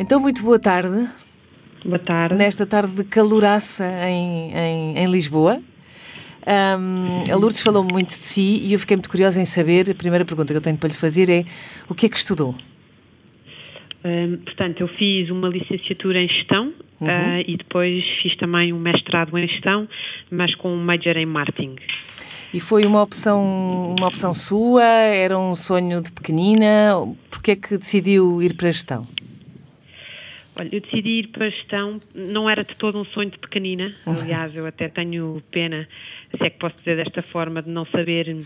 Então, muito boa tarde. Boa tarde. Nesta tarde de caloraça em, em, em Lisboa. Um, a Lourdes falou muito de si e eu fiquei muito curiosa em saber. A primeira pergunta que eu tenho para lhe fazer é: o que é que estudou? Um, portanto, eu fiz uma licenciatura em gestão uhum. uh, e depois fiz também um mestrado em gestão, mas com um major em marketing. E foi uma opção, uma opção sua? Era um sonho de pequenina? Porquê é que decidiu ir para a gestão? Olha, eu decidi ir para a gestão, não era de todo um sonho de pequenina, aliás, eu até tenho pena, se é que posso dizer desta forma, de não saber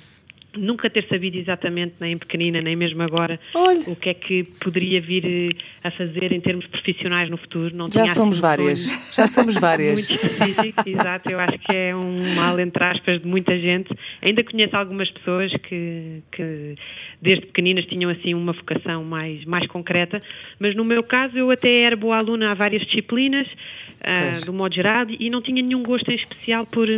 nunca ter sabido exatamente, nem pequenina, nem mesmo agora, Olha. o que é que poderia vir eh, a fazer em termos profissionais no futuro. Não já somos várias, já somos várias. Muito específico, exato. Eu acho que é um mal, entre aspas, de muita gente. Ainda conheço algumas pessoas que, que desde pequeninas tinham assim uma vocação mais, mais concreta, mas no meu caso eu até era boa aluna a várias disciplinas, uh, do modo geral, e não tinha nenhum gosto em especial por...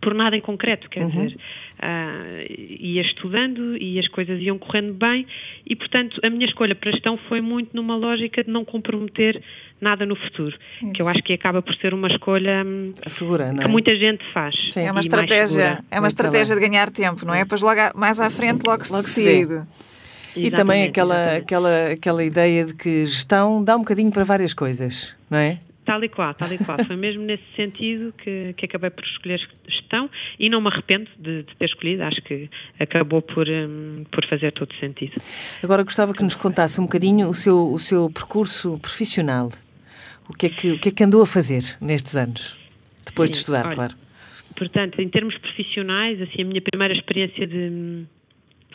Por nada em concreto, quer uhum. dizer, uh, ia estudando e as coisas iam correndo bem e, portanto, a minha escolha para a gestão foi muito numa lógica de não comprometer nada no futuro, Isso. que eu acho que acaba por ser uma escolha hum, segura, não é? que muita gente faz. Sim. É uma estratégia, é uma estratégia de ganhar tempo, não é? Pois logo mais à frente logo se logo decide. E também aquela, aquela, aquela ideia de que gestão dá um bocadinho para várias coisas, não é? Tal e qual, tal e qual. Foi mesmo nesse sentido que, que acabei por escolher gestão e não me arrependo de, de ter escolhido. Acho que acabou por, um, por fazer todo sentido. Agora gostava que nos contasse um bocadinho o seu, o seu percurso profissional. O que, é que, o que é que andou a fazer nestes anos? Depois Sim, de estudar, olha, claro. Portanto, em termos profissionais, assim, a minha primeira experiência de,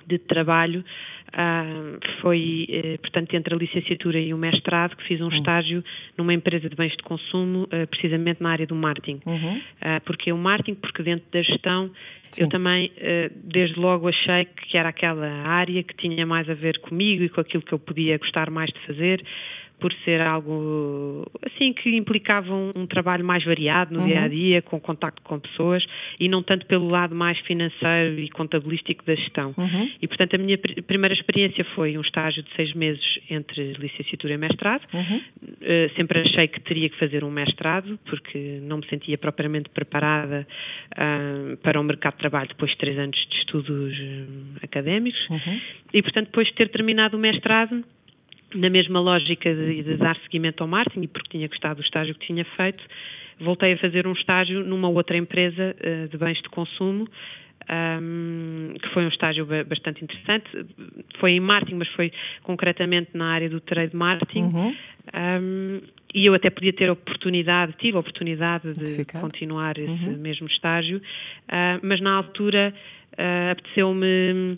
de trabalho Uh, foi, uh, portanto, entre a licenciatura e o mestrado, que fiz um uhum. estágio numa empresa de bens de consumo, uh, precisamente na área do marketing. Uhum. Ah, porque o marketing, porque dentro da gestão, Sim. eu também, eh, desde logo, achei que era aquela área que tinha mais a ver comigo e com aquilo que eu podia gostar mais de fazer por ser algo assim que implicava um, um trabalho mais variado no uhum. dia a dia, com contacto com pessoas e não tanto pelo lado mais financeiro e contabilístico da gestão. Uhum. E portanto a minha pr primeira experiência foi um estágio de seis meses entre licenciatura e mestrado. Uhum. Uh, sempre achei que teria que fazer um mestrado porque não me sentia propriamente preparada uh, para o mercado de trabalho depois de três anos de estudos uh, académicos. Uhum. E portanto depois de ter terminado o mestrado na mesma lógica de, de, dar seguimento ao marketing, e porque tinha gostado do estágio que tinha feito, voltei a fazer um estágio numa outra empresa uh, de bens de consumo, um, que foi um estágio bastante interessante. Foi em marketing, mas foi concretamente na área do trade marketing. Uhum. Um, e eu até podia ter oportunidade, tive a oportunidade de, de continuar esse uhum. mesmo estágio, uh, mas na altura uh, apeteceu-me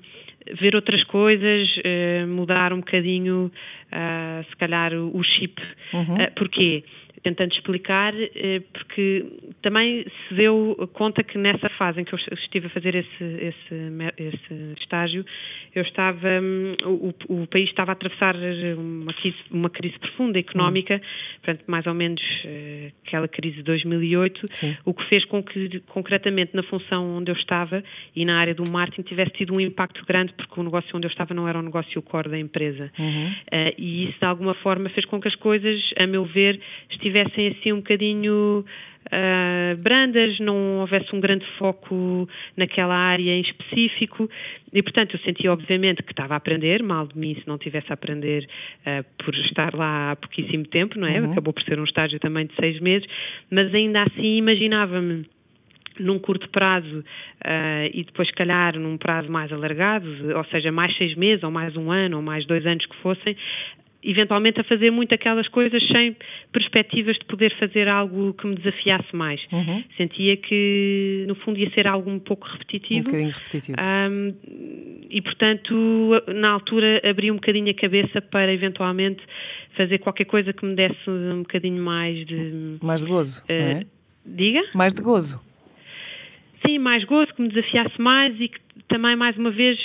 ver outras coisas, uh, mudar um bocadinho, uh, se calhar, o chip. Uhum. Uh, porquê? Tentando explicar, eh, porque também se deu conta que nessa fase em que eu estive a fazer esse, esse, esse estágio, eu estava, hum, o, o, país estava a atravessar uma crise, uma crise profunda económica, hum. portanto, mais ou menos eh, aquela crise de 2008, Sim. o que fez com que, concretamente, na função onde eu estava e na área do marketing, tivesse tido um impacto grande, porque o negócio onde eu estava não era um negócio core da empresa. Uhum. Uh, e isso, de alguma forma, fez com que as coisas, a meu ver, estivessem estivessem assim um bocadinho uh, brandas, não houvesse um grande foco naquela área em específico e, portanto, eu senti obviamente que estava a aprender, mal de mim se não tivesse a aprender uh, por estar lá há pouquíssimo tempo, não é? Uhum. Acabou por ser um estágio também de seis meses, mas ainda assim imaginava-me num curto prazo uh, e depois, se calhar, num prazo mais alargado, ou seja, mais seis meses, ou mais um ano, ou mais dois anos que fossem, eventualmente a fazer muito aquelas coisas sem perspectivas de poder fazer algo que me desafiasse mais. Uhum. Sentia que, no fundo, ia ser algo um pouco repetitivo. Um bocadinho repetitivo. Um, e, portanto, na altura abri um bocadinho a cabeça para, eventualmente, fazer qualquer coisa que me desse um bocadinho mais de... Mais de gozo, uh, é? Diga? Mais de gozo. Sim, mais gozo, que me desafiasse mais e que também, mais uma vez,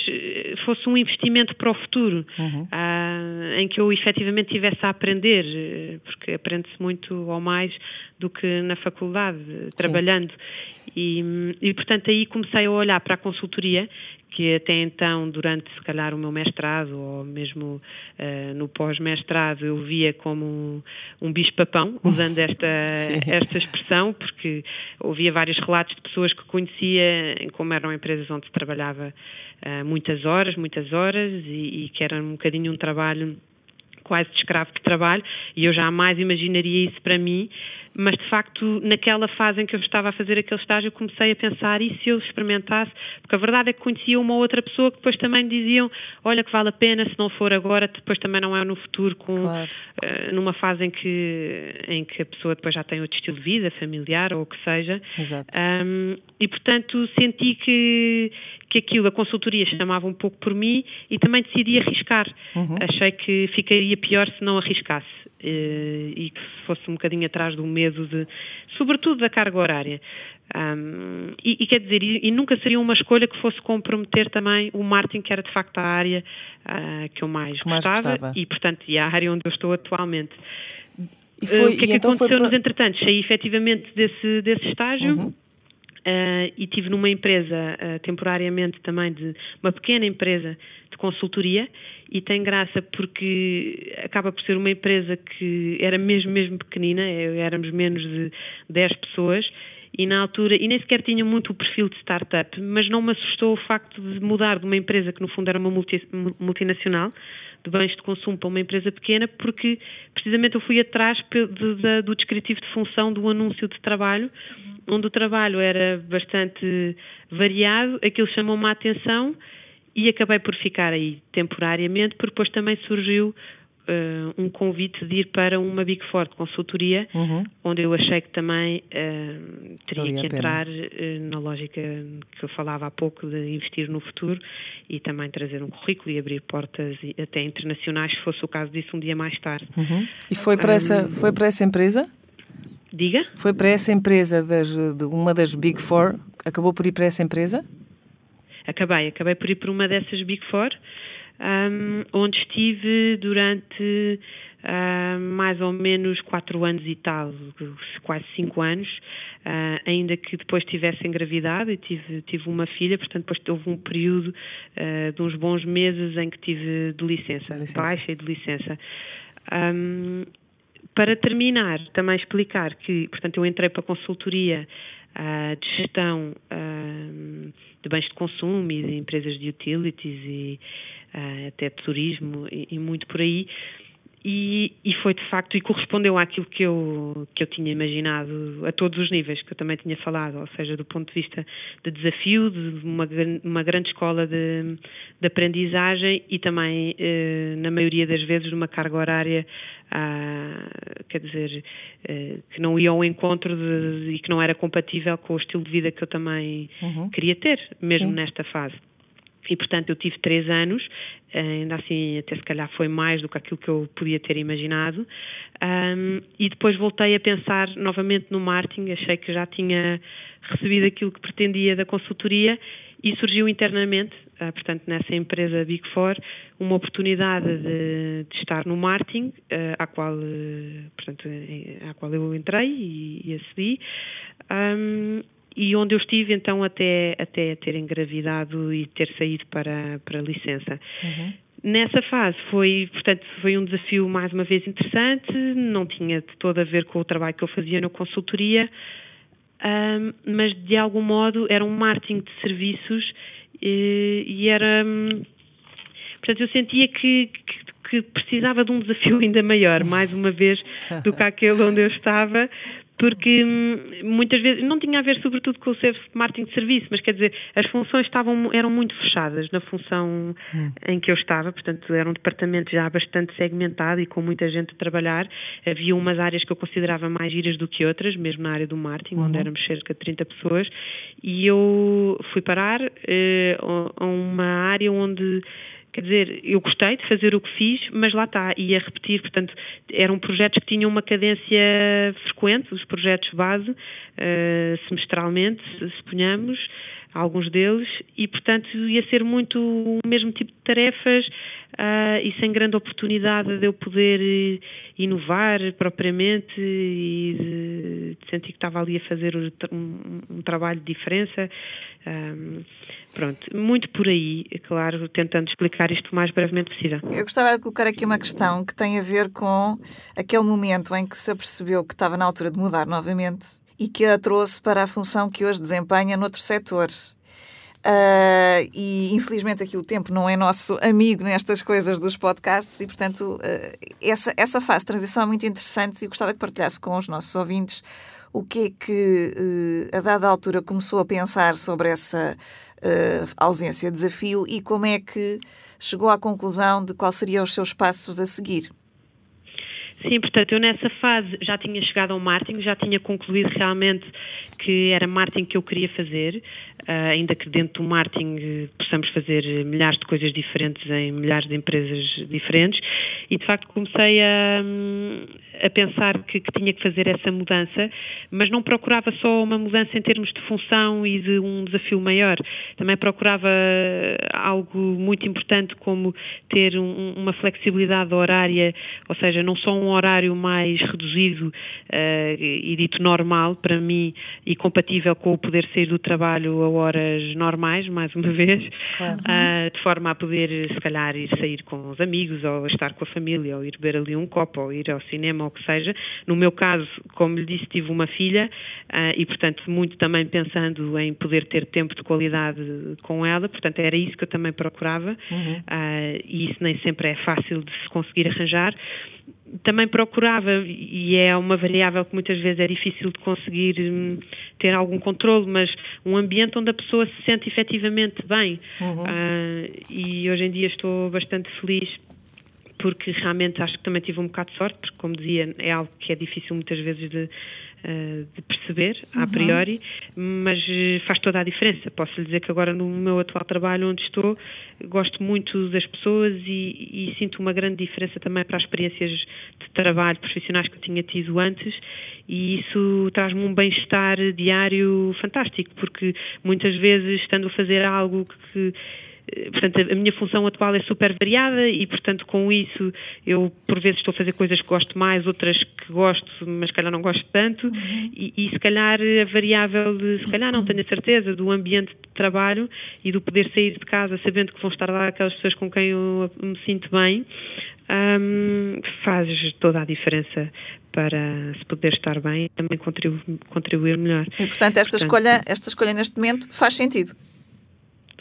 fosse um investimento para o futuro, uhum. uh, em que eu efetivamente tivesse a aprender, porque aprende-se muito ou mais do que na faculdade, trabalhando. E, e, portanto, aí comecei a olhar para a consultoria, que até então, durante se calhar o meu mestrado ou mesmo uh, no pós-mestrado, eu via como um, um bicho-papão, usando esta, esta expressão, porque ouvia vários relatos de pessoas que conhecia, como eram empresas onde se trabalhava uh, muitas horas, muitas horas, e, e que era um bocadinho um trabalho quase de escravo que trabalho, e eu jamais imaginaria isso para mim, mas de facto, naquela fase em que eu estava a fazer aquele estágio, comecei a pensar, e se eu experimentasse? Porque a verdade é que conhecia uma outra pessoa que depois também diziam, olha que vale a pena, se não for agora, depois também não é no futuro, com, claro. uh, numa fase em que, em que a pessoa depois já tem outro estilo de vida, familiar ou o que seja. Exato. Um, e portanto senti que, que aquilo, a consultoria chamava um pouco por mim e também decidi arriscar. Uhum. Achei que ficaria pior se não arriscasse e que fosse um bocadinho atrás do medo de, sobretudo da carga horária. Um, e, e, quer dizer, e, e, nunca seria uma escolha que fosse comprometer também o marketing, que era de facto a área uh, que eu mais, mais gostava, gostava, e, portanto, e a área onde eu estou atualmente. E foi, uh, o que é que então aconteceu para... nos entretantos? Saí efetivamente desse, desse estágio. Uhum. Uh, e tive numa empresa uh, temporariamente também de uma pequena empresa de consultoria e tem graça porque acaba por ser uma empresa que era mesmo mesmo pequenina, éramos menos de 10 pessoas e na altura, e nem sequer tinha muito o perfil de startup, mas não me assustou o facto de mudar de uma empresa que no fundo era uma multi, multinacional, de bens de consumo para uma empresa pequena, porque precisamente eu fui atrás de, de, do descritivo de função do anúncio de trabalho, onde o trabalho era bastante variado, aquilo chamou-me a atenção e acabei por ficar aí temporariamente, porque depois também surgiu uh, um convite de ir para uma Big Four de consultoria, uhum. onde eu achei que também uh, teria que entrar uh, na lógica que eu falava há pouco de investir no futuro e também trazer um currículo e abrir portas até internacionais, se fosse o caso disso um dia mais tarde. Uhum. E foi para, um, essa, foi para essa empresa? Diga? Foi para essa empresa, das, de uma das Big Four, acabou por ir para essa empresa? Acabei, acabei por ir para uma dessas Big Four um, onde estive durante uh, mais ou menos quatro anos e tal, quase cinco anos, uh, ainda que depois tivesse engravidado e tive, tive uma filha, portanto depois houve um período uh, de uns bons meses em que tive de licença, de licença. baixa e de licença. Um, para terminar, também explicar que, portanto, eu entrei para a consultoria uh, de gestão de bens de consumo e de empresas de utilities e até de turismo e, e muito por aí. E, e, foi de facto e correspondeu àquilo que eu que eu tinha imaginado a todos os níveis que eu também tinha falado, ou seja, do ponto de vista de desafio, de uma, uma grande escola de, de aprendizagem e também eh, na maioria das vezes de uma carga horária ah, quer dizer eh, que não ia ao encontro de, e que não era compatível com o estilo de vida que eu também uhum. queria ter, mesmo Sim. nesta fase. E, portanto, eu tive três anos, ainda assim, até se calhar foi mais do que aquilo que eu podia ter imaginado. Um, e depois voltei a pensar novamente no marketing, achei que já tinha recebido aquilo que pretendia da consultoria e surgiu internamente, uh, portanto, nessa empresa Big Four, uma oportunidade de, de estar no marketing, uh, à, qual, uh, portanto, à qual eu entrei e, e acedi. Um, e onde eu estive então até, até ter engravidado e ter saído para, para licença. Uhum. Nessa fase foi, portanto, foi um desafio mais uma vez interessante, não tinha de todo a ver com o trabalho que eu fazia na consultoria, um, mas de algum modo era um marketing de serviços e, e era. Hum, portanto, eu sentia que, que, que, precisava de um desafio ainda maior, mais uma vez, do que aquele onde eu estava, porque hum, muitas vezes não tinha a ver sobretudo com o marketing de serviço, mas quer dizer, as funções estavam, eram muito fechadas na função hum. em que eu estava, portanto era um departamento já bastante segmentado e com muita gente a trabalhar, havia umas áreas que eu considerava mais giras do que outras, mesmo na área do marketing, uhum. onde éramos cerca de 30 pessoas, e eu fui parar uh, a uma área onde Quer dizer, eu gostei de fazer o que fiz, mas lá está, ia repetir, portanto, eram projetos que tinham uma cadência frequente, os projetos base, uh, semestralmente, suponhamos, alguns deles, e portanto ia ser muito o mesmo tipo de tarefas uh, e sem grande oportunidade de eu poder eh, inovar propriamente e de, de sentir que estava ali a fazer um, um trabalho de diferença. Um, pronto, muito por aí, claro, tentando explicar isto o mais brevemente possível. Eu gostava de colocar aqui uma questão que tem a ver com aquele momento em que se apercebeu que estava na altura de mudar novamente e que a trouxe para a função que hoje desempenha noutro setor. Uh, e infelizmente aqui o tempo não é nosso amigo nestas coisas dos podcasts e portanto uh, essa, essa fase de transição é muito interessante e gostava que partilhasse com os nossos ouvintes o que é que uh, a dada altura começou a pensar sobre essa ausência, desafio e como é que chegou à conclusão de quais seriam os seus passos a seguir. Sim, portanto, eu nessa fase já tinha chegado ao marketing, já tinha concluído realmente que era marketing que eu queria fazer, ainda que dentro do marketing uh, possamos fazer milhares de coisas diferentes em milhares de empresas diferentes, e de facto comecei a, hum, a pensar que, que, tinha que fazer essa mudança, mas não procurava só uma mudança em termos de função e de um desafio maior, também procurava algo muito importante como ter um, uma flexibilidade horária, ou seja, não só um horário mais reduzido uh, e dito normal para mim e compatível com o poder sair do trabalho horas normais, mais uma vez, uh, de forma a poder, se calhar, ir sair com os amigos ou estar com a família ou ir beber ali um copo ou ir ao cinema ou o que seja. No meu caso, como lhe disse, tive uma filha uh, e, portanto, muito também pensando em poder ter tempo de qualidade com ela, portanto, era isso que eu também procurava uhum. e isso nem sempre é fácil de se conseguir arranjar também procurava, e é uma variável que muitas vezes é difícil de conseguir hum, ter algum controle, mas um ambiente onde a pessoa se sente efetivamente bem. Uhum. Uh, e hoje em dia estou bastante feliz porque realmente acho que também tive um bocado de sorte, porque, como dizia, é algo que é difícil muitas vezes de de perceber a uhum. priori, mas eh, faz toda a diferença. Posso lhe dizer que agora no meu atual trabalho onde estou, gosto muito das pessoas e, e sinto uma grande diferença também para as experiências de trabalho profissionais que eu tinha tido antes e isso traz-me um bem-estar diário fantástico, porque muitas vezes estando a fazer algo que eh, portanto, a minha função atual é super variada e, portanto, com isso eu, por vezes, estou a fazer coisas que gosto mais, outras que gosto, mas se calhar não gosto tanto, uhum. e, e, se calhar a variável de, se calhar não tenho a certeza, do ambiente de trabalho e do poder sair de casa sabendo que vão estar lá aquelas pessoas com quem eu me sinto bem, um, faz toda a diferença para se poder estar bem e também contribuir, contribuir melhor. E, portanto, esta, portanto, escolha, esta escolha neste momento faz sentido.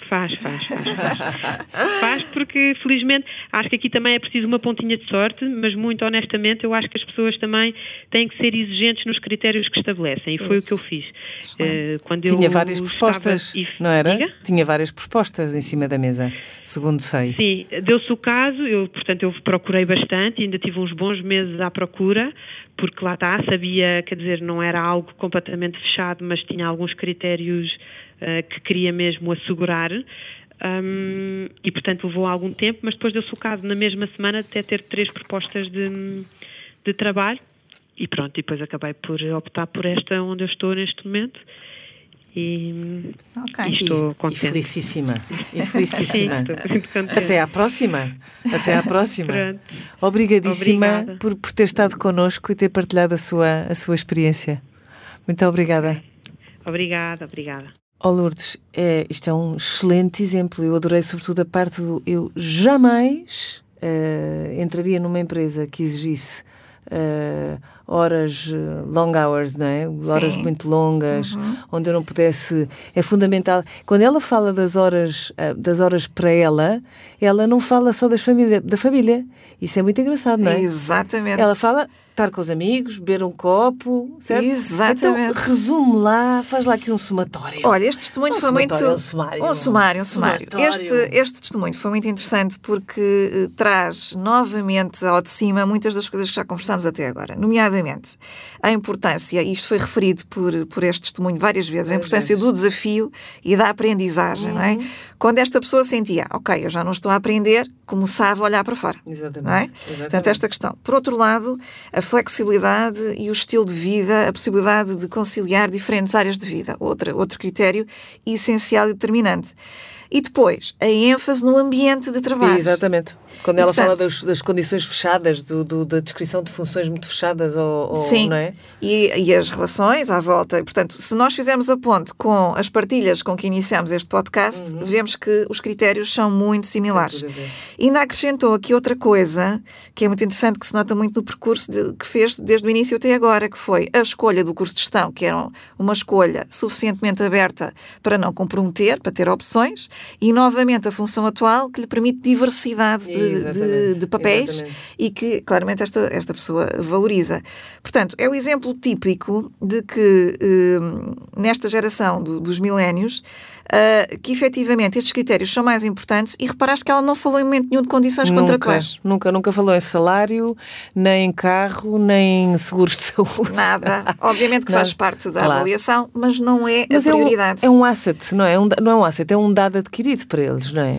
Faz, faz, faz. Faz, faz porque, felizmente, acho que aqui também é preciso uma pontinha de sorte, mas muito honestamente, eu acho que as pessoas também têm que ser exigentes nos critérios que estabelecem, e foi Isso. o que eu fiz. Uh, quando Tinha eu várias propostas, não era? Diga? Tinha várias propostas em cima da mesa, segundo sei. Sim, deu-se o caso, eu, portanto, eu procurei bastante, ainda tive uns bons meses à procura, porque lá está, sabia, quer dizer, não era algo completamente fechado, mas tinha alguns critérios que queria mesmo assegurar. Um, e portanto levou algum tempo, mas depois deu-se o caso na mesma semana até ter três propostas de, de trabalho e pronto, e depois acabei por optar por esta onde eu estou neste momento e, okay. e estou contente. E felicíssima. E felicíssima. Sim, Até à próxima. Até à próxima. Obrigadíssima obrigada. por, por ter estado connosco e ter partilhado a sua, a sua experiência. Muito obrigada. Obrigada, obrigada. Oh Lourdes, é, isto é um excelente exemplo. Eu adorei sobretudo a parte do eu jamais uh, entraria numa empresa que exigisse uh, horas, eh, long hours, não é? Horas Sim. muito longas, uhum. onde eu não pudesse. É fundamental. Quando ela fala das horas, uh, das horas para ela, ela não fala só das família, da família. Isso é muito engraçado, não é? Exatamente. Ela fala estar com os amigos, beber um copo, certo? Exatamente. Então, resume lá, faz lá aqui um somatório. Olha, este testemunho um foi muito... Um sumário. Um sumário, um sumário. Este, este testemunho foi muito interessante porque uh, traz novamente ao de cima muitas das coisas que já conversámos até agora, nomeadamente rapidamente a importância, e isto foi referido por, por este testemunho várias vezes, a importância do desafio e da aprendizagem, uhum. não é? Uhum. Quando esta pessoa sentia, ok, eu já não estou a aprender, começava a olhar para fora. Exatamente. É? Exatamente. Portanto, esta questão. Por outro lado, a flexibilidade e o estilo de vida, a possibilidade de conciliar diferentes áreas de vida, outra, outro critério essencial e determinante. E depois, a ênfase no ambiente de trabalho. Exatamente. Quando e, ela portanto, fala das, das, condições fechadas, do, do, da descrição de funções muito fechadas, ou, ou sim, não é? E, e, as relações à volta. Portanto, se nós fizermos a ponte com as partilhas com que iniciamos este podcast, uhum. vemos que os critérios são muito similares. E ainda acrescentou aqui outra coisa que é muito interessante, que se nota muito no percurso de, que fez desde o início até agora, que foi a escolha do curso de gestão, que era uma escolha suficientemente aberta para não comprometer, para ter opções, e novamente a função atual que lhe permite diversidade de, de, de papéis exatamente. e que claramente esta, esta pessoa valoriza. Portanto, é o exemplo típico de que eh, nesta geração do, dos milénios uh, que efetivamente estes critérios são mais importantes e reparaste que ela não falou em momento nenhum de condições nunca, contratuais. Nunca, nunca falou em salário, nem em carro, nem em seguros de saúde. Nada. Obviamente que faz parte da claro. avaliação, mas não é mas a prioridade. É um, é um asset, não é? Um, não é um asset, é um dado adquirido para eles, não é?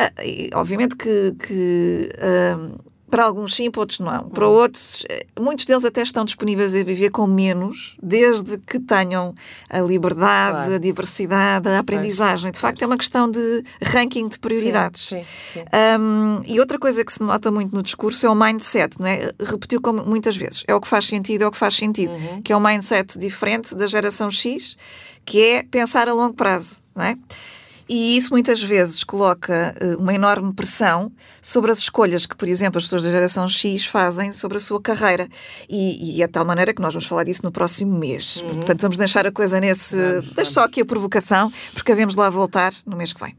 Uh, obviamente que, que uh, para alguns sim, para outros não. Para hum. outros, eh, muitos deles até estão disponíveis a viver com menos, desde que tenham a liberdade, claro. a diversidade, a aprendizagem. De facto, é uma questão de ranking de prioridades. Sim, sim, sim. Um, e outra coisa que se nota muito no discurso é o mindset, não é? Repetiu como muitas vezes. É o que faz sentido, é o que faz sentido. Uhum. Que é um mindset diferente da geração X, que é pensar a longo prazo, não é? E isso muitas vezes coloca uh, uma enorme pressão sobre as escolhas que, por exemplo, as pessoas da geração X fazem sobre a sua carreira. E, e é de tal maneira que nós vamos falar disso no próximo mês. Uhum. Portanto, vamos deixar a coisa nesse. Deixa só aqui a provocação, porque havemos lá voltar no mês que vem.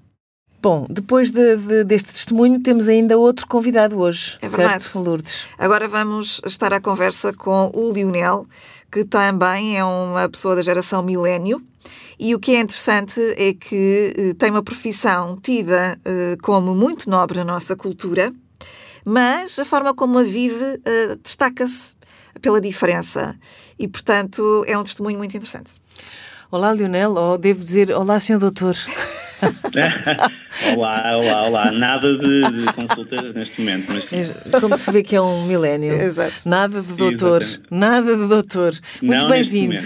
Bom, depois de, de, deste testemunho, temos ainda outro convidado hoje. É verdade. Certo, Lourdes? Agora vamos estar à conversa com o Lionel, que também é uma pessoa da geração milénio e o que é interessante é que uh, tem uma profissão tida uh, como muito nobre na nossa cultura, mas a forma como a vive uh, destaca-se pela diferença. E, portanto, é um testemunho muito interessante. Olá, Lionel, ou devo dizer, olá, senhor doutor. olá, olá, olá. Nada de, de consultas neste momento. Mas... É, como se vê que é um milénio. Exato. Nada de doutor. Exatamente. Nada de doutor. Muito bem-vindo.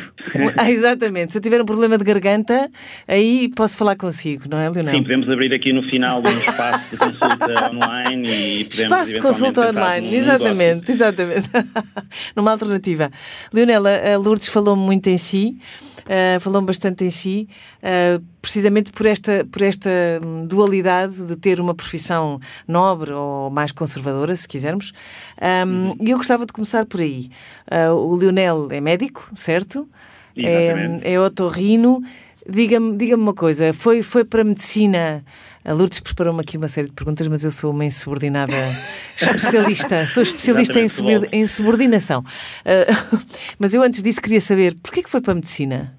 Ah, exatamente. Se eu tiver um problema de garganta, aí posso falar consigo, não é, Leonel? Sim, podemos abrir aqui no final um espaço de consulta online e podemos Espaço de consulta online, exatamente, exatamente. Numa alternativa. Leonela, a Lourdes falou muito em si uh, falou bastante em si, uh, precisamente por esta, por esta hum, dualidade de ter uma profissão nobre ou mais conservadora, se quisermos. Um, uhum. E eu gostava de começar por aí. Uh, o Lionel é médico, certo? Exatamente. É, é otorrino. Diga-me diga uma coisa, foi, foi para a medicina a Lourdes preparou-me aqui uma série de perguntas, mas eu sou uma insubordinada especialista. Sou especialista em, em, subordinação. Uh, mas eu antes disso queria saber, porquê que foi para a medicina?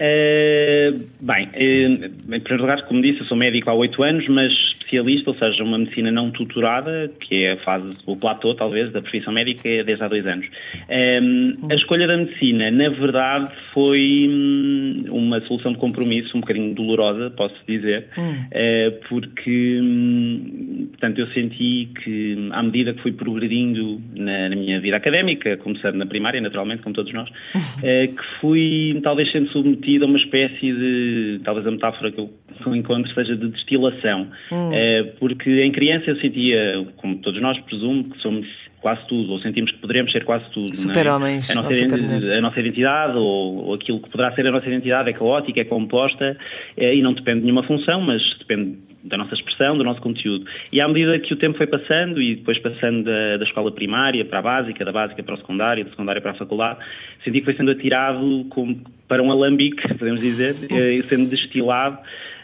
Uh, bem, uh, em primeiro lugar, como disse, eu sou médico há oito anos, mas especialista, ou seja, uma medicina não tutorada, que é a fase, o platô, talvez, da profissão médica, é desde há dois anos. Um, a escolha da medicina, na verdade, foi hum, uma solução de compromisso um bocadinho dolorosa, posso dizer, uh, porque, hum, portanto, eu senti que, à medida que fui progredindo na, na, minha vida académica, começando na primária, naturalmente, como todos nós, que fui, talvez, sendo submetido a uma espécie de, talvez a metáfora que eu, encontro seja de destilação. Hum. Eh, porque em criança eu sentia, como todos nós presumo, que somos quase tudo, ou sentimos que poderemos ser quase tudo. É? Super-homens. É? A, nossa a nossa identidade, ou, ou, aquilo que poderá ser a nossa identidade, é caótica, é composta, é, e não depende de nenhuma função, mas depende da nossa expressão, do nosso conteúdo. E à medida que o tempo foi passando, e depois passando da, da escola primária para a básica, da básica para o secundário, da secundária para a faculdade, senti que foi sendo atirado como para um alambique, podemos dizer, eh, sendo destilado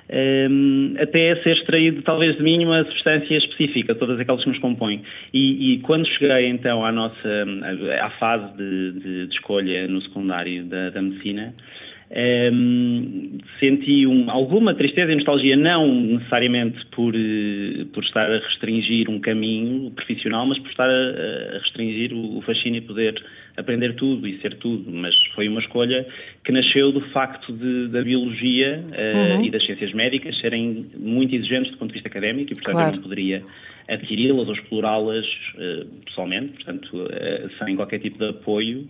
um, até ser extraído talvez de mim uma substância específica, todas aquelas que nos compõem. E, e quando cheguei então à nossa à fase de, de, de escolha no secundário da, da medicina, Um, senti um, alguma tristeza e nostalgia, não necessariamente por, uh, por estar a restringir um caminho profissional, mas por estar a, a restringir o, o fascínio e poder aprender tudo e ser tudo. Mas foi uma escolha que nasceu do facto de, da biologia uh, uhum. e das ciências médicas serem muito exigentes do ponto de vista académico e, portanto, claro. eu não poderia adquiri-las ou explorá-las uh, pessoalmente, portanto, uh, sem qualquer tipo de apoio.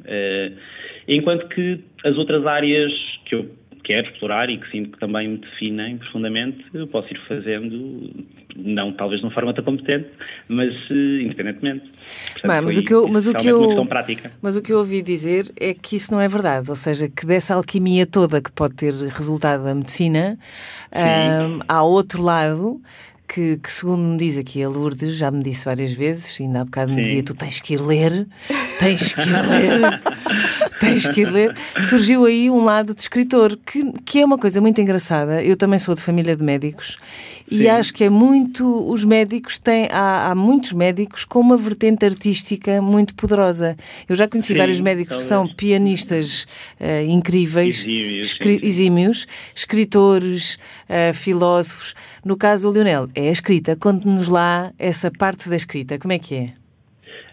Enquanto que as outras áreas que eu quero explorar e que sinto que também me definem profundamente, eu posso ir fazendo, não talvez de uma forma tão competente, mas independentemente. Portanto, mas, o que eu, mas, o que eu, mas o que eu ouvi dizer é que isso não é verdade, ou seja, que dessa alquimia toda que pode ter resultado da medicina, um, há outro lado que, que, segundo me diz aqui a Lourdes, já me disse várias vezes, ainda há bocado me dizia: tu tens que ir ler, tens que ir ler, tens que ir ler. Surgiu aí um lado de escritor, que, que é uma coisa muito engraçada. Eu também sou de família de médicos e Sim. acho que é muito. Os médicos têm. Há, há, muitos médicos com uma vertente artística muito poderosa. Eu já conheci Sim, vários médicos talvez. que são pianistas uh, incríveis, exímios, escri exímios escritores, uh, filósofos. No caso do Lionel, é a escrita. Conte-nos lá essa parte da escrita. Como é que é?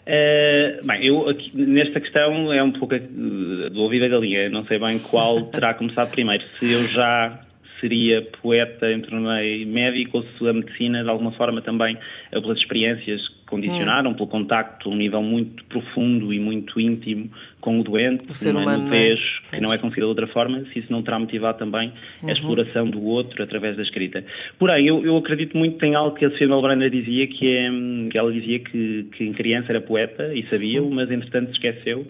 Uh, bem, eu aqui, nesta questão é um pouco do ouvido da galinha. Não sei bem qual terá começado primeiro. Se eu já seria poeta, em tornei médico ou se a medicina, de alguma forma, também, pelas experiências condicionaram, hum. pelo contacto a um nível muito profundo e muito íntimo com o doente, o ser humano, nudez, é? que não é conseguida de outra forma, se isso não terá motivado também uhum. a exploração do outro através da escrita. Porém, eu, eu acredito muito em algo que a Sofia Melbranda dizia, que, é, que ela dizia que, que em criança era poeta e sabia-o, mas entretanto se esqueceu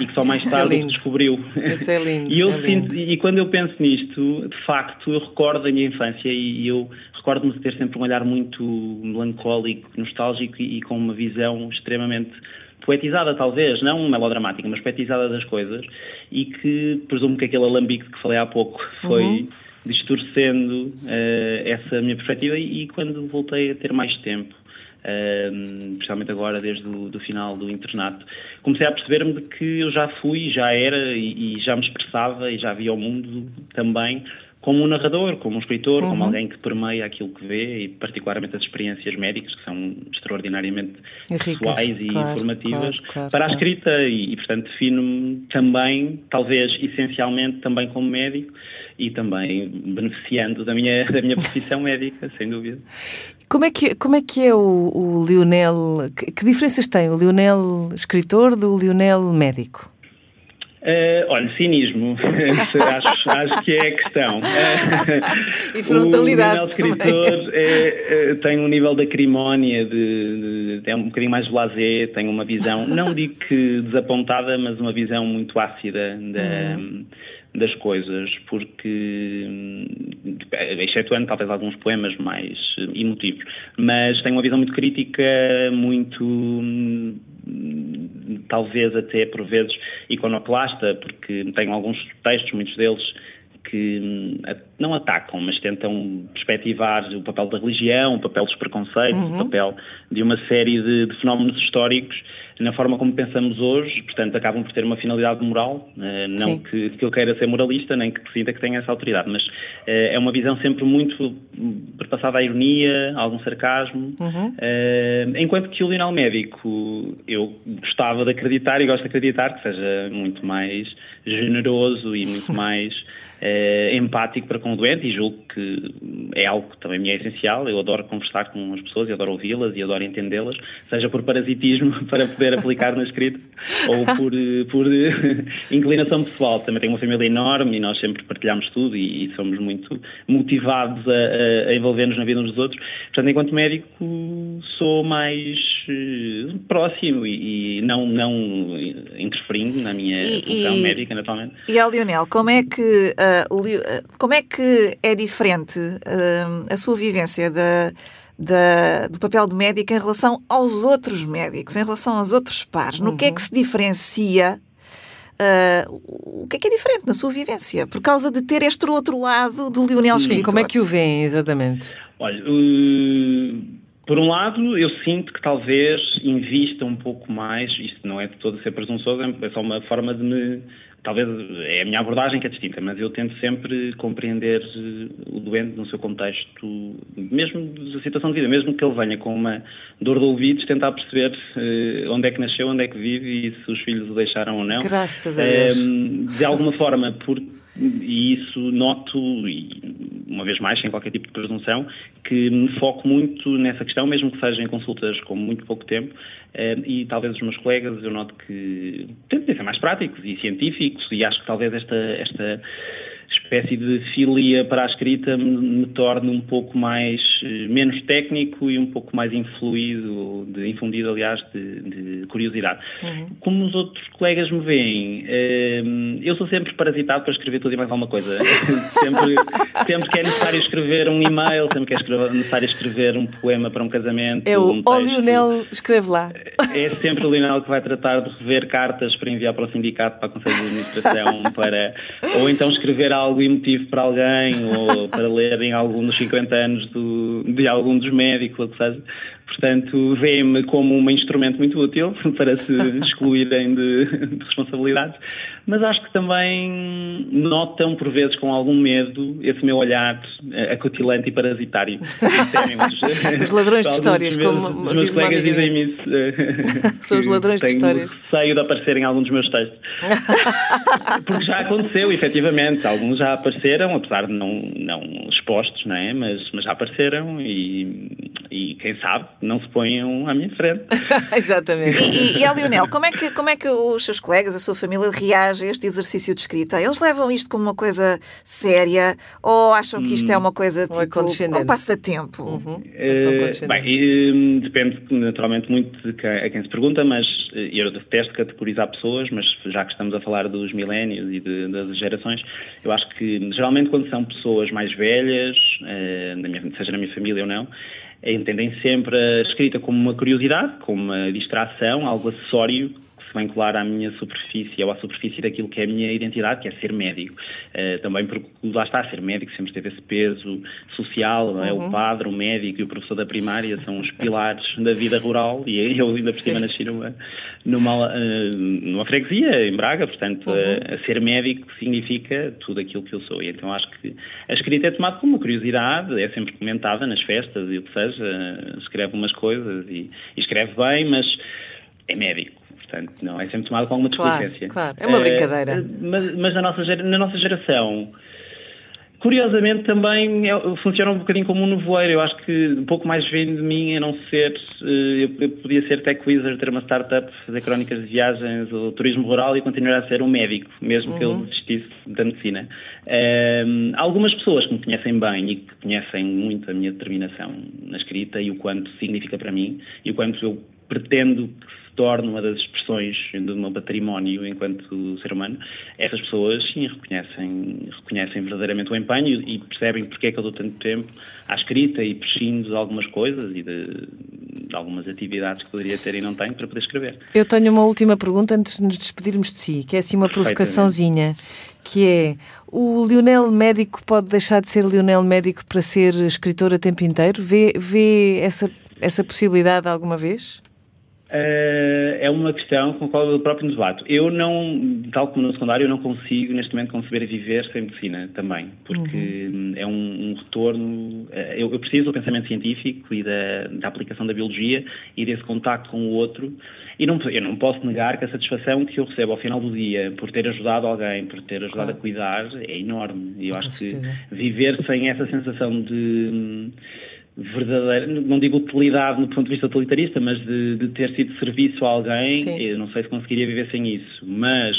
e que só mais é tarde é descobriu. Isso é lindo. e, eu é sinto, e quando eu penso nisto, de facto, eu recordo a minha infância e eu recordo-me de ter sempre um olhar muito melancólico, nostálgico e, e com uma visão extremamente poetizada talvez, não melodramática, mas poetizada das coisas e que presumo que aquele alambique que falei há pouco foi uhum. distorcendo uh, essa minha perspectiva e, e, quando voltei a ter mais tempo, uh, especialmente agora desde o do final do internato, comecei a perceber-me de que eu já fui, já era e, e já me expressava e já via o mundo também como um narrador, como um escritor, uhum. como alguém que permeia aquilo que vê e particularmente as experiências médicas que são extraordinariamente pessoais e claro, informativas claro, claro, para a escrita e, e portanto defino-me também, talvez essencialmente também como médico e também beneficiando da minha, da minha profissão médica, sem dúvida. Como é que, como é, que é o, o Lionel? Que, que diferenças tem o Lionel escritor do Lionel médico? Uh, olha, cinismo, acho, acho, que é a questão. e frontalidade. O escritor é, é, tem um nível de acrimónia, de, de, é um bocadinho mais blasé, tem uma visão, não digo que desapontada, mas uma visão muito ácida da, uhum. das coisas, porque, excetuando talvez alguns poemas mais emotivos, mas tem uma visão muito crítica, muito talvez até por vezes iconoclasta, porque tem alguns textos, muitos deles, que hum, não atacam, mas tentam perspectivar o papel da religião, o papel dos preconceitos, uhum. o papel de uma série de, de, fenómenos históricos na forma como pensamos hoje, portanto, acabam por ter uma finalidade moral, eh, não que, que eu queira ser moralista, nem que sinta que tenha essa autoridade, mas eh, é uma visão sempre muito perpassada à ironia, a algum sarcasmo, uhum. Eh, enquanto que o Lionel Médico, eu gostava de acreditar e gosto de acreditar que seja muito mais generoso e muito mais eh, empático para com o doente e julgo que é algo que também me é essencial. Eu adoro conversar com as pessoas, e adoro ouvi-las e adoro entendê-las, seja por parasitismo para poder aplicar na escrita ou por, eh, por eh, inclinação pessoal. Também tenho uma família enorme e nós sempre partilhamos tudo e, e somos muito motivados a, a envolver-nos na vida uns dos outros. Portanto, enquanto médico, sou mais próximo e, e, não, não interferindo na minha e, função médica, naturalmente. E, a Lionel, como é que uh, como é que é diferente uh, a sua vivência da, da, do papel de médico em relação aos outros médicos, em relação aos outros pares? No uhum. que é que se diferencia? Uh, o que é que é diferente na sua vivência? Por causa de ter este outro lado do Lionel Sim, como é que o vêem, exatamente? Olha, uh, por um lado, eu sinto que talvez invista um pouco mais, isto não é de todo ser presunçoso, é só uma forma de me talvez é a minha abordagem que é distinta, mas eu tento sempre compreender o doente no seu contexto, mesmo da situação de vida, mesmo que ele venha com uma dor de ouvidos, tentar perceber uh, onde é que nasceu, onde é que vive e se os filhos o deixaram ou não. Graças a Deus. Uh, de alguma forma, por, e isso noto, e uma vez mais, sem qualquer tipo de presunção, que me foco muito nessa questão, mesmo que seja em consultas com muito pouco tempo, uh, e talvez os meus colegas eu noto que tentam ser mais práticos e científicos, e acho que talvez esta, esta espécie de filia para a escrita me, torne um pouco mais eh, menos técnico e um pouco mais influído, de, infundido, aliás, de, de curiosidade. Uhum. Como os outros colegas me veem, eh, eu sou sempre parasitado para escrever tudo e mais alguma coisa. sempre, sempre que é necessário escrever um e-mail, sempre que é necessário escrever um poema para um casamento. É o, um texto, Lionel escreve lá. É sempre o Lionel que vai tratar de rever cartas para enviar para o sindicato, para a Conselho de Administração, para, ou então escrever algo emotivo para alguém ou para ler em algum dos 50 anos do, de algum dos médicos, ou que seja. Portanto, vê-me como um instrumento muito útil para se excluírem de, de, responsabilidades, mas acho que também notam, por vezes, com algum medo, esse meu olhar eh, acutilante e parasitário. os ladrões de histórias, meus, como os meus colegas dizem-me isso. São os ladrões de histórias. Tenho de aparecer em algum dos meus textos. Porque já aconteceu, efetivamente. Alguns já apareceram, apesar de não, não expostos, não é? Mas, mas já apareceram e, e quem sabe não se ponham à minha frente. Exatamente. E, e, e a Lionel, como é, que, como é que os seus colegas, a sua família reagem este exercício de escrita? Eles levam isto como uma coisa séria ou acham que isto é uma coisa hum. tipo um passatempo? Uhum. Uh, bem, e, depende naturalmente muito de quem, a quem se pergunta, mas eh, eu detesto categorizar pessoas, mas já que estamos a falar dos milénios e de, das gerações, eu acho que geralmente quando são pessoas mais velhas, uh, na minha, seja na minha família ou não, entendem sempre a escrita como uma curiosidade, como uma distração, algo acessório se vincular à minha superfície ou à superfície daquilo que é a minha identidade, que é ser médico. Uh, também porque lá está, ser médico sempre teve esse peso social, não é? Uhum. O padre, o médico e o professor da primária são os pilares da vida rural e eu ainda por cima nasci numa, numa, uh, numa freguesia, em Braga, portanto, uhum. uh, ser médico significa tudo aquilo que eu sou. E então acho que a escrita é tomada como uma curiosidade, é sempre comentada nas festas e o que seja, escreve umas coisas e, e escreve bem, mas é médico. Portanto, não, é sempre tomado com alguma desplicência. Claro, claro, é uma brincadeira. Uh, mas, mas na, nossa, na nossa geração, curiosamente também é, funciona um bocadinho como um nevoeiro. Eu acho que um pouco mais vem de mim a não ser. Uh, eu, eu, podia ser tech wizard, ter uma startup, fazer crónicas de viagens ou turismo rural e continuar a ser um médico, mesmo uhum. que eu desistisse da medicina. Uh, algumas pessoas que me conhecem bem e que conhecem muito a minha determinação na escrita e o quanto significa para mim e o quanto eu pretendo que torne uma das expressões do meu património enquanto ser humano, essas pessoas sim reconhecem, reconhecem verdadeiramente o empenho e percebem porque é que eu dou tanto tempo à escrita e prescindo de algumas coisas e de, de algumas atividades que poderia ter e não tenho para poder escrever. Eu tenho uma última pergunta antes de nos despedirmos de si, que é assim uma provocaçãozinha, que é o Lionel médico pode deixar de ser Lionel médico para ser escritor a tempo inteiro? Vê, vê essa, essa possibilidade alguma vez? Uh, é uma questão com a qual eu próprio me debato. Eu não, tal como no secundário, eu não consigo neste momento conceber viver sem medicina também, porque uhum. é um, um retorno. Uh, eu, eu, preciso do pensamento científico e da, da, aplicação da biologia e desse contacto com o outro. E não, eu não posso negar que a satisfação que eu recebo ao final do dia por ter ajudado alguém, por ter ajudado claro. a cuidar, é enorme. E eu acho que viver sem essa sensação de verdadeira, não digo utilidade no ponto de vista utilitarista, mas de, de ter sido serviço a alguém, Sim. eu não sei se conseguiria viver sem isso, mas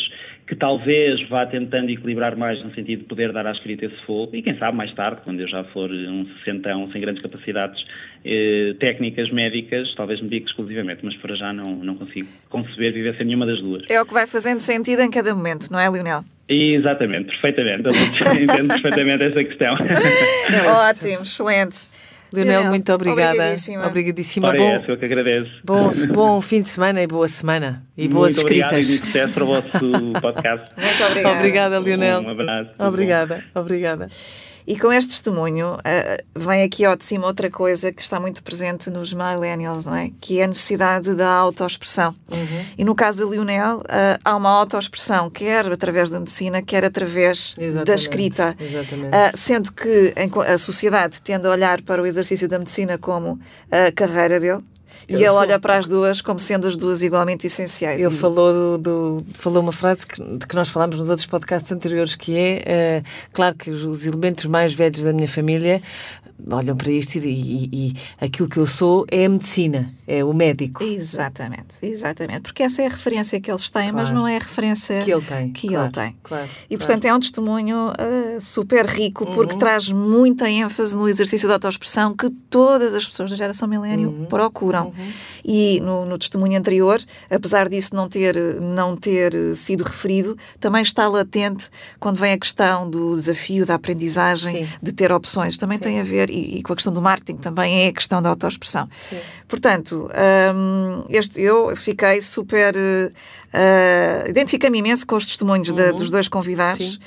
que talvez vá tentando equilibrar mais no sentido de poder dar à escrita esse fogo, e quem sabe mais tarde, quando eu já for um sessentão sem grandes capacidades eh, técnicas médicas, talvez me diga exclusivamente, mas para já não, não consigo conceber viver sem nenhuma das duas. É o que vai fazendo sentido em cada momento, não é, Lionel? Exatamente, perfeitamente. Eu entendo perfeitamente essa questão. Ótimo, excelente. Leonel, muito obrigada. Obrigadíssima. Obrigadíssima. Ora, bom, é, eu que agradeço. Bom, bom fim de semana e boa semana. E muito boas escritas. Obrigado e sucesso para o vosso podcast. Muito obrigada. Obrigada, Leonel. Um abraço. Obrigada, bom. obrigada. E com este testemunho, uh, vem aqui ao de cima outra coisa que está muito presente nos millennials, não é? Que é a necessidade da autoexpressão. Uhum. E no caso da Lionel, uh, há uma autoexpressão, quer através da medicina, quer através Exatamente. da escrita. Uh, sendo que a sociedade tende a olhar para o exercício da medicina como a carreira dele, e ele olha para as duas como sendo as duas igualmente essenciais. Ele falou, do, do, falou uma frase que, de que nós falámos nos outros podcasts anteriores, que é, uh, claro que os, os, elementos mais velhos da minha família olham para isto e, e, e, aquilo que eu sou é a medicina, é o médico. Exatamente, exatamente. Porque essa é a referência que eles têm, claro. mas não é a referência que ele tem. Que claro, ele tem. Claro, e portanto é um testemunho uh, super rico porque uhum. traz muita ênfase no exercício da autoexpressão que todas as pessoas da geração milênio uhum. procuram. Uhum. E no, no, testemunho anterior, apesar disso não ter, não ter sido referido, também está latente quando vem a questão do desafio da aprendizagem, Sim. de ter opções. Também Sim. tem a ver e, e, com a questão do marketing também é a questão da autoexpressão. Portanto, um, este, eu fiquei super. Uh, Identifiquei-me imenso com os testemunhos uhum. de, dos dois convidados. Sim.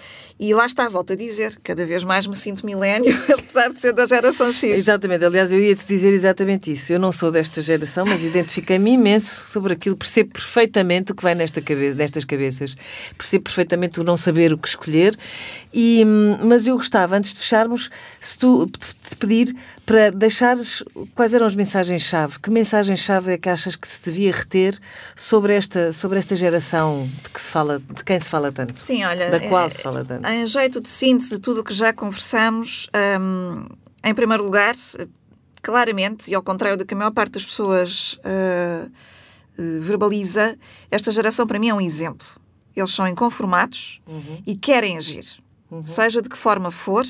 E lá está, volto a dizer, cada vez mais me sinto milénio, apesar de ser da geração X. Exatamente, aliás, eu ia-te dizer exatamente isso. Eu não sou desta geração, mas identifiquei-me imenso sobre aquilo, percebo perfeitamente o que vai nesta cabe nestas cabeças, percebo perfeitamente o não saber o que escolher. E, hum, mas eu gostava, antes de fecharmos, se tu te pedir para deixares quais eram as mensagens-chave. Que mensagem-chave é que achas que se devia reter sobre esta, sobre esta geração de, que se fala, de quem se fala tanto? Sim, olha. Da qual é, se fala tanto? Em jeito de síntese de tudo o que já conversamos, um, em primeiro lugar, claramente, e ao contrário do que a maior parte das pessoas uh, verbaliza, esta geração para mim é um exemplo. Eles são inconformados uhum. e querem agir. Uhum. Seja de que forma for,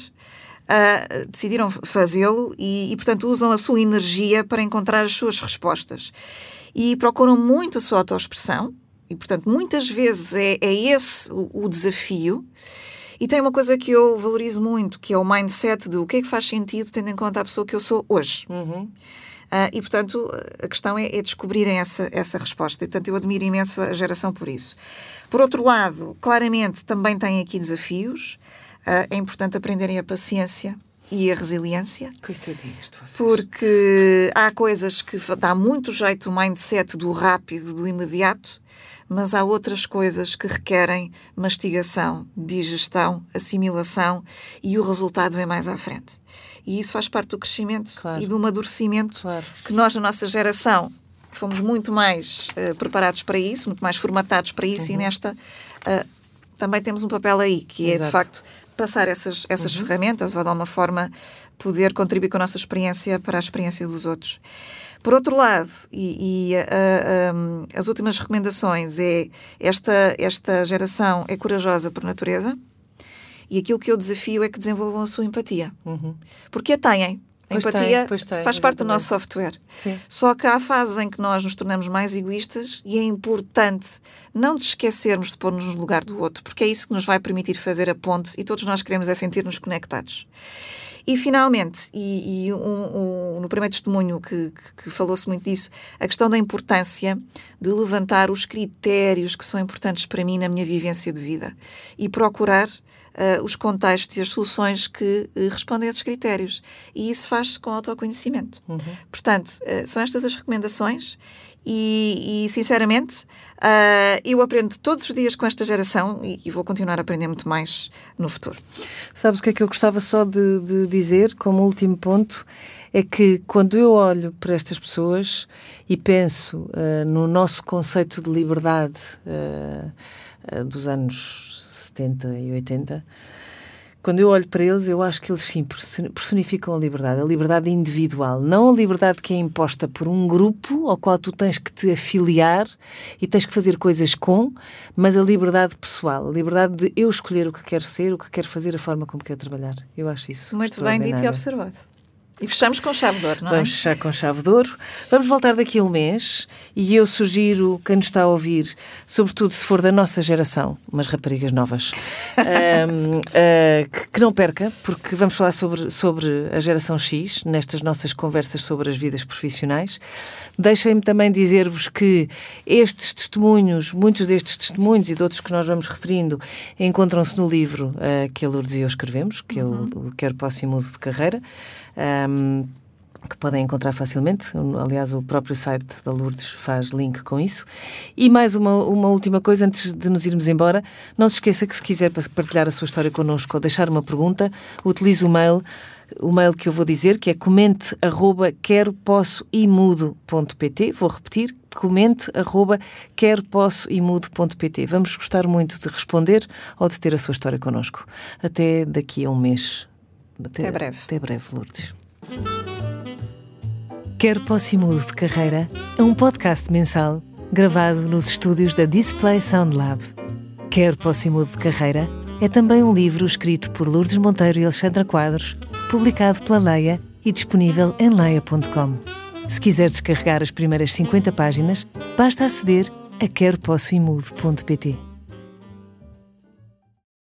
uh, decidiram fazê-lo e, e, portanto, usam a sua energia para encontrar as suas respostas. E procuram muito a sua autoexpressão, e, portanto, muitas vezes é, é esse o, o desafio. E tem uma coisa que eu valorizo muito, que é o mindset de o que é que faz sentido tendo em conta a pessoa que eu sou hoje. Uhum. Uh, e, portanto, a questão é, é, descobrirem essa, essa resposta. E, portanto, eu admiro imenso a geração por isso. Por outro lado, claramente também tem aqui desafios. Uh, é importante aprenderem a paciência e a resiliência. Coitadinhos de vocês. Porque há coisas que dá muito jeito o mindset do rápido, do imediato, mas há outras coisas que requerem mastigação, digestão, assimilação e o resultado vem mais à frente. E isso faz parte do crescimento claro. e do amadurecimento claro. que nós, na nossa geração, fomos muito mais uh, preparados para isso, muito mais formatados para isso, uhum. e nesta uh, também temos um papel aí, que Exato. é de facto passar essas, essas uhum. ferramentas ou de alguma forma poder contribuir com a nossa experiência para a experiência dos outros. Por outro lado, e, e uh, um, as últimas recomendações é esta, esta geração é corajosa por natureza e aquilo que eu desafio é que desenvolvam a sua empatia. Uhum. Porque a têm. A pois empatia tem, tem, faz parte do nosso software. Sim. Só que há fases em que nós nos tornamos mais egoístas e é importante não nos esquecermos de pôr-nos no lugar do outro, porque é isso que nos vai permitir fazer a ponte e todos nós queremos é sentir-nos conectados. E finalmente, e, e um, um, no primeiro testemunho que, que, que falou-se muito disso, a questão da importância de levantar os critérios que são importantes para mim na minha vivência de vida e procurar uh, os contextos e as soluções que uh, respondem a esses critérios. E isso faz-se com autoconhecimento. Uhum. Portanto, uh, são estas as recomendações e, e sinceramente, eu aprendo todos os dias com esta geração e, e, vou continuar a aprender muito mais no futuro. Sabes o que é que eu gostava só de, de dizer como último ponto? é que quando eu olho para estas pessoas e penso uh, no nosso conceito de liberdade uh, uh, dos anos 70 e 80, quando eu olho para eles, eu acho que eles sim personificam a liberdade, a liberdade individual, não a liberdade que é imposta por um grupo ao qual tu tens que te afiliar e tens que fazer coisas com, mas a liberdade pessoal, a liberdade de eu escolher o que quero ser, o que quero fazer, a forma como quero trabalhar. Eu acho isso. Muito bem dito e observado. E fechamos com chave de ouro, não Vamos é? fechar com chave de ouro. Vamos voltar daqui a um mês e eu sugiro quem nos está a ouvir, sobretudo se for da nossa geração, umas raparigas novas, um, uh, que, que, não perca, porque vamos falar sobre, sobre a geração X nestas nossas conversas sobre as vidas profissionais. Deixem-me também dizer-vos que estes testemunhos, muitos destes testemunhos e de outros que nós vamos referindo, encontram-se no livro uh, que a Lourdes e eu escrevemos, que uhum. é o, o Quero, Posso e Mudo de Carreira um, que podem encontrar facilmente. Aliás, o próprio site da Lourdes faz link com isso. E mais uma, uma última coisa, antes de nos irmos embora, não se esqueça que se quiser partilhar a sua história connosco ou deixar uma pergunta, utilize o mail o mail que eu vou dizer, que é comente arroba quero, posso e mudo.pt. Vou repetir, comente arroba quero, posso e mudo.pt. Vamos gostar muito de responder ou de ter a sua história connosco. Até daqui a um mês. Até, até breve. Até breve, Lourdes. Quero Posse Mudo de Carreira é um podcast mensal gravado nos estúdios da Display Sound Lab. Quero Posse Mudo de Carreira é também um livro escrito por Lourdes Monteiro e Alexandra Quadros, publicado pela Leia e disponível em leia.com. Se quiser descarregar as primeiras 50 páginas, basta aceder a queropossoimudo.pt.